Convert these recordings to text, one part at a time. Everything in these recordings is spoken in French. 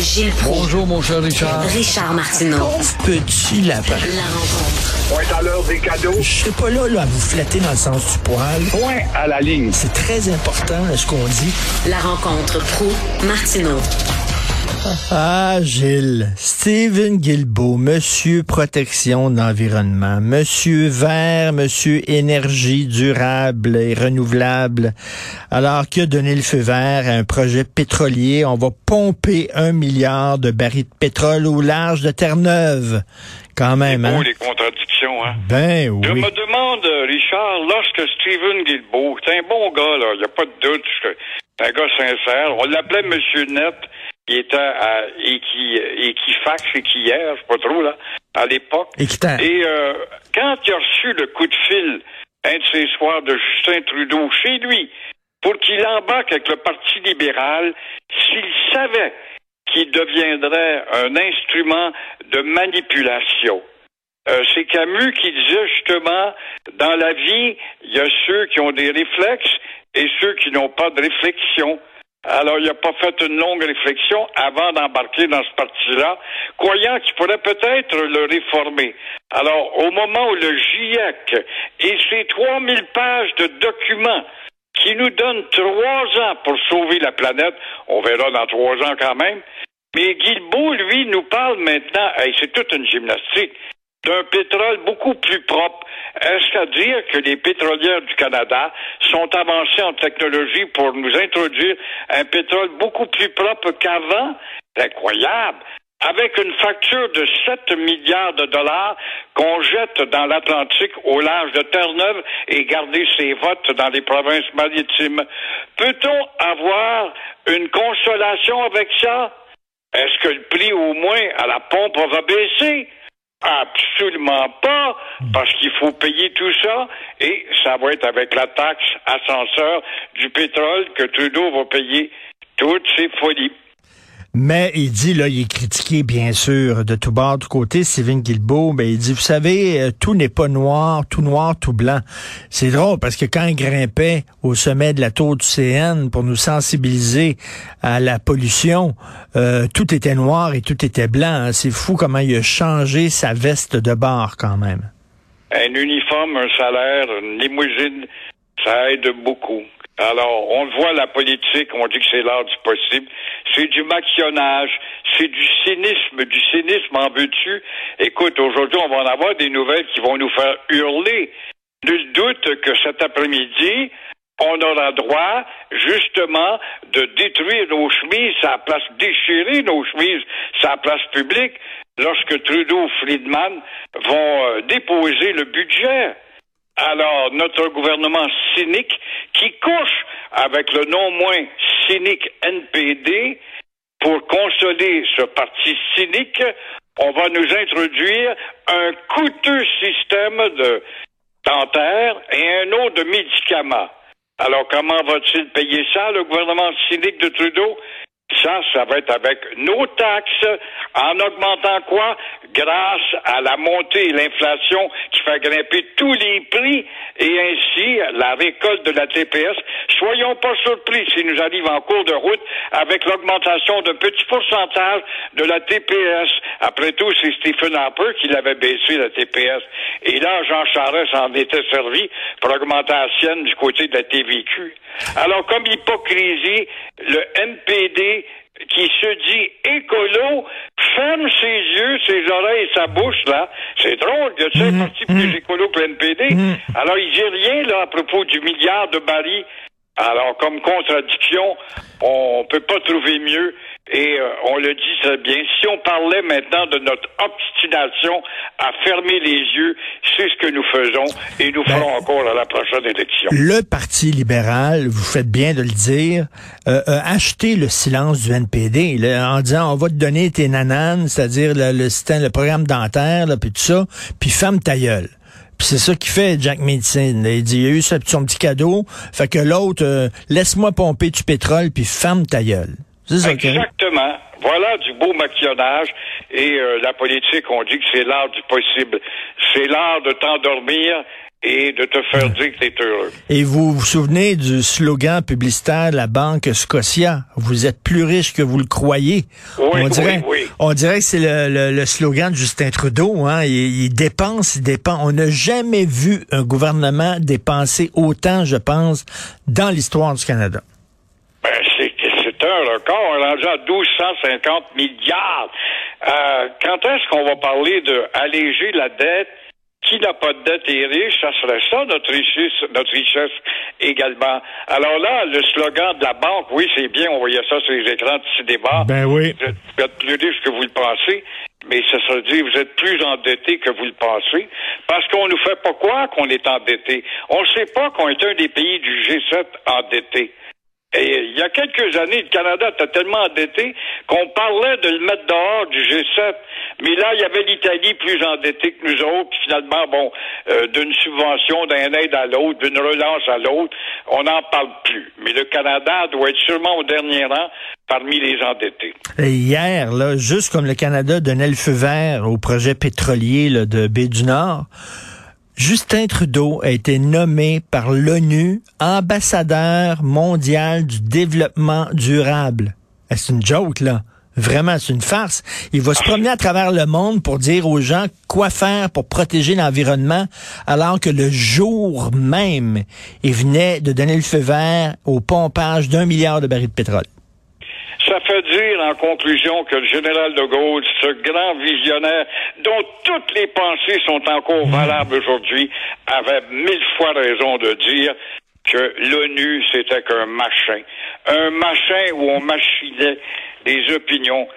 Gilles Proulx. Bonjour, mon cher Richard. Richard Martineau. Petit lapin. La rencontre. Point à l'heure des cadeaux. Je serai pas là, là à vous flatter dans le sens du poil. Point à la ligne. C'est très important ce qu'on dit? La rencontre pro martineau Ah, Gilles. Stephen Guilbeault, Monsieur Protection de l'Environnement, Monsieur Vert, Monsieur Énergie durable et renouvelable, alors a donné le feu vert à un projet pétrolier, on va pomper un milliard de barils de pétrole au large de Terre-Neuve. Quand même, hein? beau, les contradictions, hein? Ben Je oui. me demande, Richard, lorsque Stephen Guilbeault, c'est un bon gars, là, il n'y a pas de doute, je- c'est un gars sincère, on l'appelait Monsieur Net, il était à Équi, Équifax, Équillère, je sais pas trop, là, à l'époque. Et euh, quand il a reçu le coup de fil, un de ces soirs de Justin Trudeau chez lui, pour qu'il embarque avec le Parti libéral, s'il savait qu'il deviendrait un instrument de manipulation. Euh, c'est Camus qui disait justement, dans la vie, il y a ceux qui ont des réflexes et ceux qui n'ont pas de réflexion. Alors, il n'a pas fait une longue réflexion avant d'embarquer dans ce parti-là, croyant qu'il pourrait peut-être le réformer. Alors, au moment où le GIEC et ses 3000 pages de documents qui nous donnent trois ans pour sauver la planète, on verra dans trois ans quand même, mais Guilbeault, lui, nous parle maintenant, hey, c'est toute une gymnastique, d'un pétrole beaucoup plus propre. Est-ce à dire que les pétrolières du Canada sont avancées en technologie pour nous introduire un pétrole beaucoup plus propre qu'avant? C'est incroyable! Avec une facture de 7 milliards de dollars qu'on jette dans l'Atlantique au large de Terre-Neuve et garder ses votes dans les provinces maritimes. Peut-on avoir une consolation avec ça? Est-ce que le prix au moins à la pompe va baisser? Absolument pas, parce qu'il faut payer tout ça et ça va être avec la taxe ascenseur du pétrole que Trudeau va payer toutes ces folies. Mais il dit, là, il est critiqué, bien sûr, de tout bord, de côté, Stephen Guilbeault, ben, il dit, vous savez, euh, tout n'est pas noir, tout noir, tout blanc. C'est drôle, parce que quand il grimpait au sommet de la tour du CN pour nous sensibiliser à la pollution, euh, tout était noir et tout était blanc. hein. C'est fou comment il a changé sa veste de bord, quand même. Un uniforme, un salaire, une limousine, ça aide beaucoup. Alors, on voit, la politique, on dit que c'est l'art du possible. C'est du maquillonnage, c'est du cynisme, du cynisme en veux-tu? Écoute, aujourd'hui, on va en avoir des nouvelles qui vont nous faire hurler. Nul doute que cet après-midi, on aura droit, justement, de détruire nos chemises, sa place, déchirer nos chemises, sa place publique, lorsque Trudeau ou Friedman vont euh, déposer le budget. Alors, notre gouvernement cynique qui couche avec le non moins cynique NPD pour consoler ce parti cynique, on va nous introduire un coûteux système de dentaire et un autre de médicaments. Alors, comment va-t-il payer ça, le gouvernement cynique de Trudeau? Ça, ça va être avec nos taxes, en augmentant quoi? Grâce à la montée et l'inflation qui fait grimper tous les prix et ainsi la récolte de la TPS. Soyons pas surpris s'il nous arrive en cours de route avec l'augmentation d'un petit pourcentage de la TPS. Après tout, c'est Stephen Harper qui l'avait baissé, la TPS. Et là, Jean Charest en était servi pour augmenter la sienne du côté de la TVQ. Alors, comme hypocrisie, le MPD qui se dit écolo ferme ses yeux, ses oreilles et sa bouche, là. C'est drôle, il y a un parti plus écolo que le NPD. Alors, il dit rien, là, à propos du milliard de barils. Alors, comme contradiction, on peut pas trouver mieux. Et euh, on le dit très bien. Si on parlait maintenant de notre obstination à fermer les yeux, c'est ce que nous faisons et nous ferons encore à la prochaine élection. Le Parti libéral, vous faites bien de le dire, euh, a acheté le silence du NPD là, en disant on va te donner tes nananes, c'est-à-dire le, le, système- le programme dentaire, là, puis tout ça, puis ferme ta gueule. Puis c'est ça qu'il fait, Jack Medicine. Il dit, il a eu son, son petit cadeau, fait que l'autre, euh, laisse-moi pomper du pétrole, puis ferme ta gueule. Ça Exactement. Voilà du beau maquillonnage. Et euh, la politique, on dit que c'est l'art du possible. C'est l'art de t'endormir et de te faire dire que tu es heureux. Et vous vous souvenez du slogan publicitaire de la banque Scotia, vous êtes plus riche que vous le croyez. Oui, on dirait, oui, oui. on dirait que c'est le, le- le slogan de Justin Trudeau. Hein? Il, il dépense, il dépense. On n'a jamais vu un gouvernement dépenser autant, je pense, dans l'histoire du Canada. Un record. On est rendu à 1250 milliards. Euh, quand est-ce qu'on va parler de alléger la dette? Qui n'a pas de dette est riche, ça serait ça notre richesse, notre richesse également. Alors là, le slogan de la banque, oui, c'est bien, on voyait ça sur les écrans de cinéma. Ben oui. Vous êtes, vous êtes plus riche que vous le pensez, mais ça se dit vous êtes plus endetté que vous le pensez, parce qu'on nous fait pas croire qu'on est endetté. On ne sait pas qu'on est un des pays du G7 endetté. Et il y a quelques années, le Canada était tellement endetté qu'on parlait de le mettre dehors du G7. Mais là, il y avait l'Italie plus endettée que nous autres. Finalement, bon, euh, d'une subvention, d'un aide à l'autre, d'une relance à l'autre, on n'en parle plus. Mais le Canada doit être sûrement au dernier rang parmi les endettés. Et hier, là, juste comme le Canada donnait le feu vert au projet pétrolier là, de Baie du Nord, Justin Trudeau a été nommé par l'ONU ambassadeur mondial du développement durable. Eh, C'est une joke, là. Vraiment, c'est une farce. Il va se promener à travers le monde pour dire aux gens quoi faire pour protéger l'environnement, alors que le jour même, il venait de donner le feu vert au pompage d'un milliard de barils de pétrole. Dire en conclusion que le général de Gaulle, ce grand visionnaire dont toutes les pensées sont encore valables aujourd'hui, avait mille fois raison de dire que l'ONU, c'était qu'un machin. Un machin où on machinait des opinions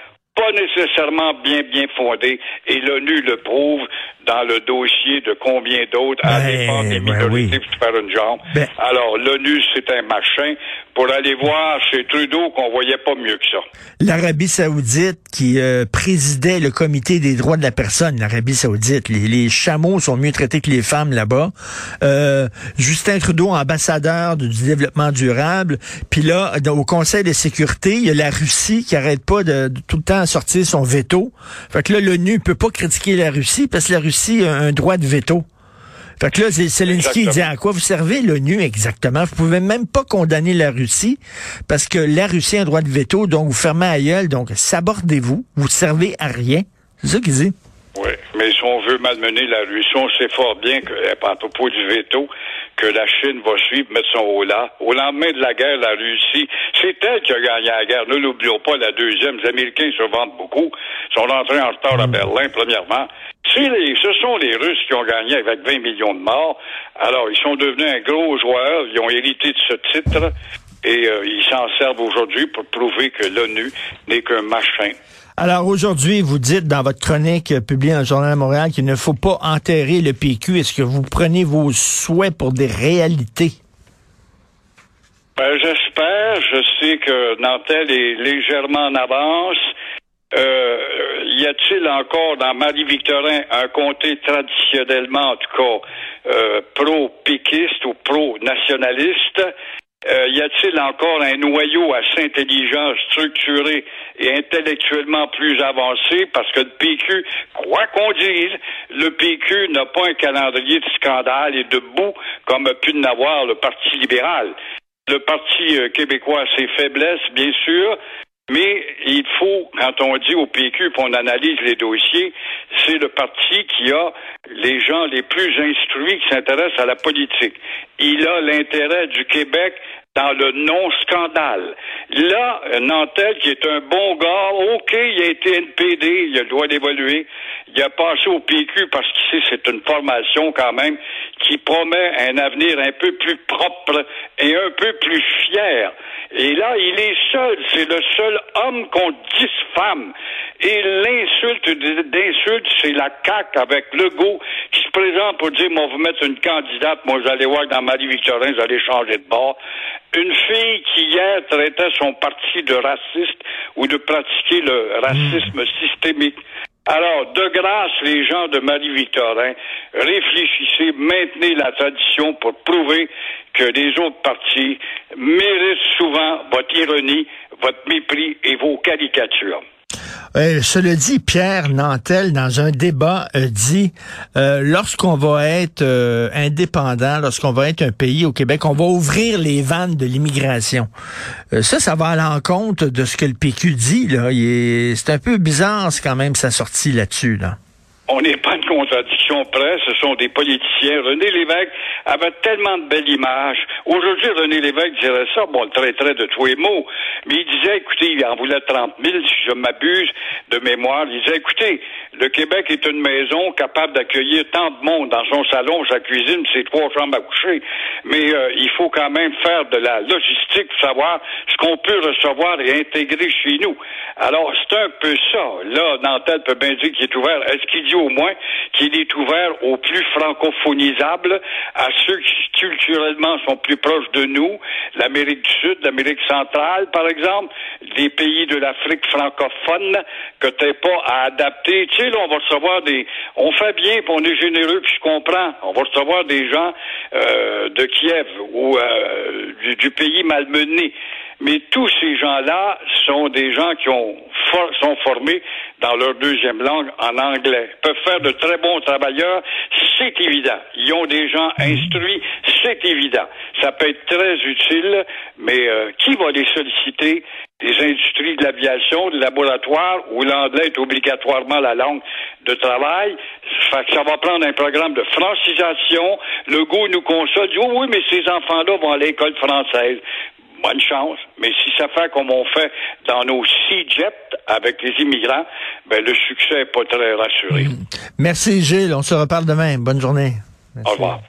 pas nécessairement bien bien fondées, et l'ONU le prouve dans le dossier de combien d'autres à Ben, défendre les ben minorités oui. pour faire une jambe. Ben- Alors, l'ONU, c'est un machin pour aller voir chez Trudeau qu'on voyait pas mieux que ça. L'Arabie saoudite qui euh, présidait le comité des droits de la personne, l'Arabie saoudite, les, les chameaux sont mieux traités que les femmes là-bas. Euh, Justin Trudeau, ambassadeur du développement durable. Puis là, au Conseil de sécurité, il y a la Russie qui arrête pas de, de tout le temps sortir son veto. Fait que là, l'ONU peut pas critiquer la Russie parce que la Russie a un droit de veto. Fait que là, Zelensky dit à quoi vous servez l'ONU exactement? Vous pouvez même pas condamner la Russie parce que la Russie a un droit de veto, donc vous fermez à gueule, donc sabordez-vous, vous servez à rien. C'est ça qu'il dit. Oui, mais si on veut malmener la Russie, on sait fort bien que, à propos du veto, que la Chine va suivre, mettre son haut là. Au lendemain de la guerre, la Russie, c'est elle qui a gagné la guerre. Ne l'oublions pas, la deuxième. Les Américains se vendent beaucoup. Ils sont entrés en retard à Berlin, premièrement. Les, ce sont les Russes qui ont gagné avec 20 millions de morts. Alors, ils sont devenus un gros joueur. Ils ont hérité de ce titre. Et euh, ils s'en servent aujourd'hui pour prouver que l'ONU n'est qu'un machin. Alors aujourd'hui, vous dites dans votre chronique euh, publiée dans le Journal de Montréal qu'il ne faut pas enterrer le PQ. Est-ce que vous prenez vos souhaits pour des réalités? Ben, j'espère. Je sais que Nantel est légèrement en avance. Euh, y a-t-il encore dans Marie-Victorin un comté traditionnellement, en tout cas, euh, pro-péquiste ou pro-nationaliste? Euh, y a-t-il encore un noyau assez intelligent, structuré et intellectuellement plus avancé? Parce que le PQ, quoi qu'on dise, le PQ n'a pas un calendrier de scandale et de boue comme a pu n'avoir le Parti libéral. Le Parti euh, québécois a ses faiblesses, bien sûr, mais il faut, quand on dit au PQ, puis on analyse les dossiers, c'est le parti qui a les gens les plus instruits qui s'intéressent à la politique. Il a l'intérêt du Québec dans le non-scandale. Là, Nantel, qui est un bon gars, OK, il a été NPD, il a le droit d'évoluer. Il a passé au PQ parce qu'ici, c'est une formation quand même qui promet un avenir un peu plus propre et un peu plus fier. Et là, il est seul. C'est le seul homme contre dix femmes. Et l'insulte d'insulte, c'est la CAQ avec Legault qui se présente pour dire, moi, vous mettre une candidate, moi, allez voir dans Marie-Victorin, allez changer de bord. Une fille qui hier traitait son parti de raciste ou de pratiquer le racisme systémique. Alors, de grâce, les gens de Marie-Victorin, réfléchissez, maintenez la tradition pour prouver que les autres partis méritent souvent votre ironie, votre mépris et vos caricatures. Euh, cela dit, Pierre Nantel, dans un débat, a dit euh, lorsqu'on va être euh, indépendant, lorsqu'on va être un pays au Québec, on va ouvrir les vannes de l'immigration. Euh, ça, ça va à l'encontre de ce que le PQ dit. Là. C'est un peu bizarre quand même sa sortie là-dessus. Là on n'est pas contradiction près, ce sont des politiciens. René Lévesque avait tellement de belles images. Aujourd'hui, René Lévesque dirait ça, bon, le traiterait de tous les mots, mais il disait, écoutez, il en voulait 30 000, si je m'abuse de mémoire, il disait, écoutez, le Québec est une maison capable d'accueillir tant de monde dans son salon, sa cuisine, ses trois chambres à coucher, mais euh, il faut quand même faire de la logistique pour savoir ce qu'on peut recevoir et intégrer chez nous. Alors, c'est un peu ça. Là, Nantel peut bien dire qu'il est ouvert. Est-ce qu'il dit au moins qu'il est ouvert aux plus francophonisables, à ceux qui culturellement sont plus proches de nous, l'Amérique du Sud, l'Amérique centrale, par exemple, les pays de l'Afrique francophone, que t'es pas à adapter. Tu sais, là, on va recevoir des... On fait bien, puis on est généreux, puis je comprends. On va recevoir des gens euh, de Kiev ou euh, du, du pays malmené. Mais tous ces gens-là sont des gens qui ont sont formés dans leur deuxième langue en anglais. Ils peuvent faire de très bons travailleurs, c'est évident. Ils ont des gens instruits, c'est évident. Ça peut être très utile, mais euh, qui va les solliciter? Des industries de l'aviation, des laboratoires, où l'anglais est obligatoirement la langue de travail. Fait que ça va prendre un programme de francisation. Le goût nous console, dit, oh oui, mais ces enfants-là vont à l'école française bonne chance. Mais si ça fait comme on fait dans nos six jets avec les immigrants, ben le succès n'est pas très rassuré. Merci Gilles, on se reparle demain. Bonne journée. Au revoir.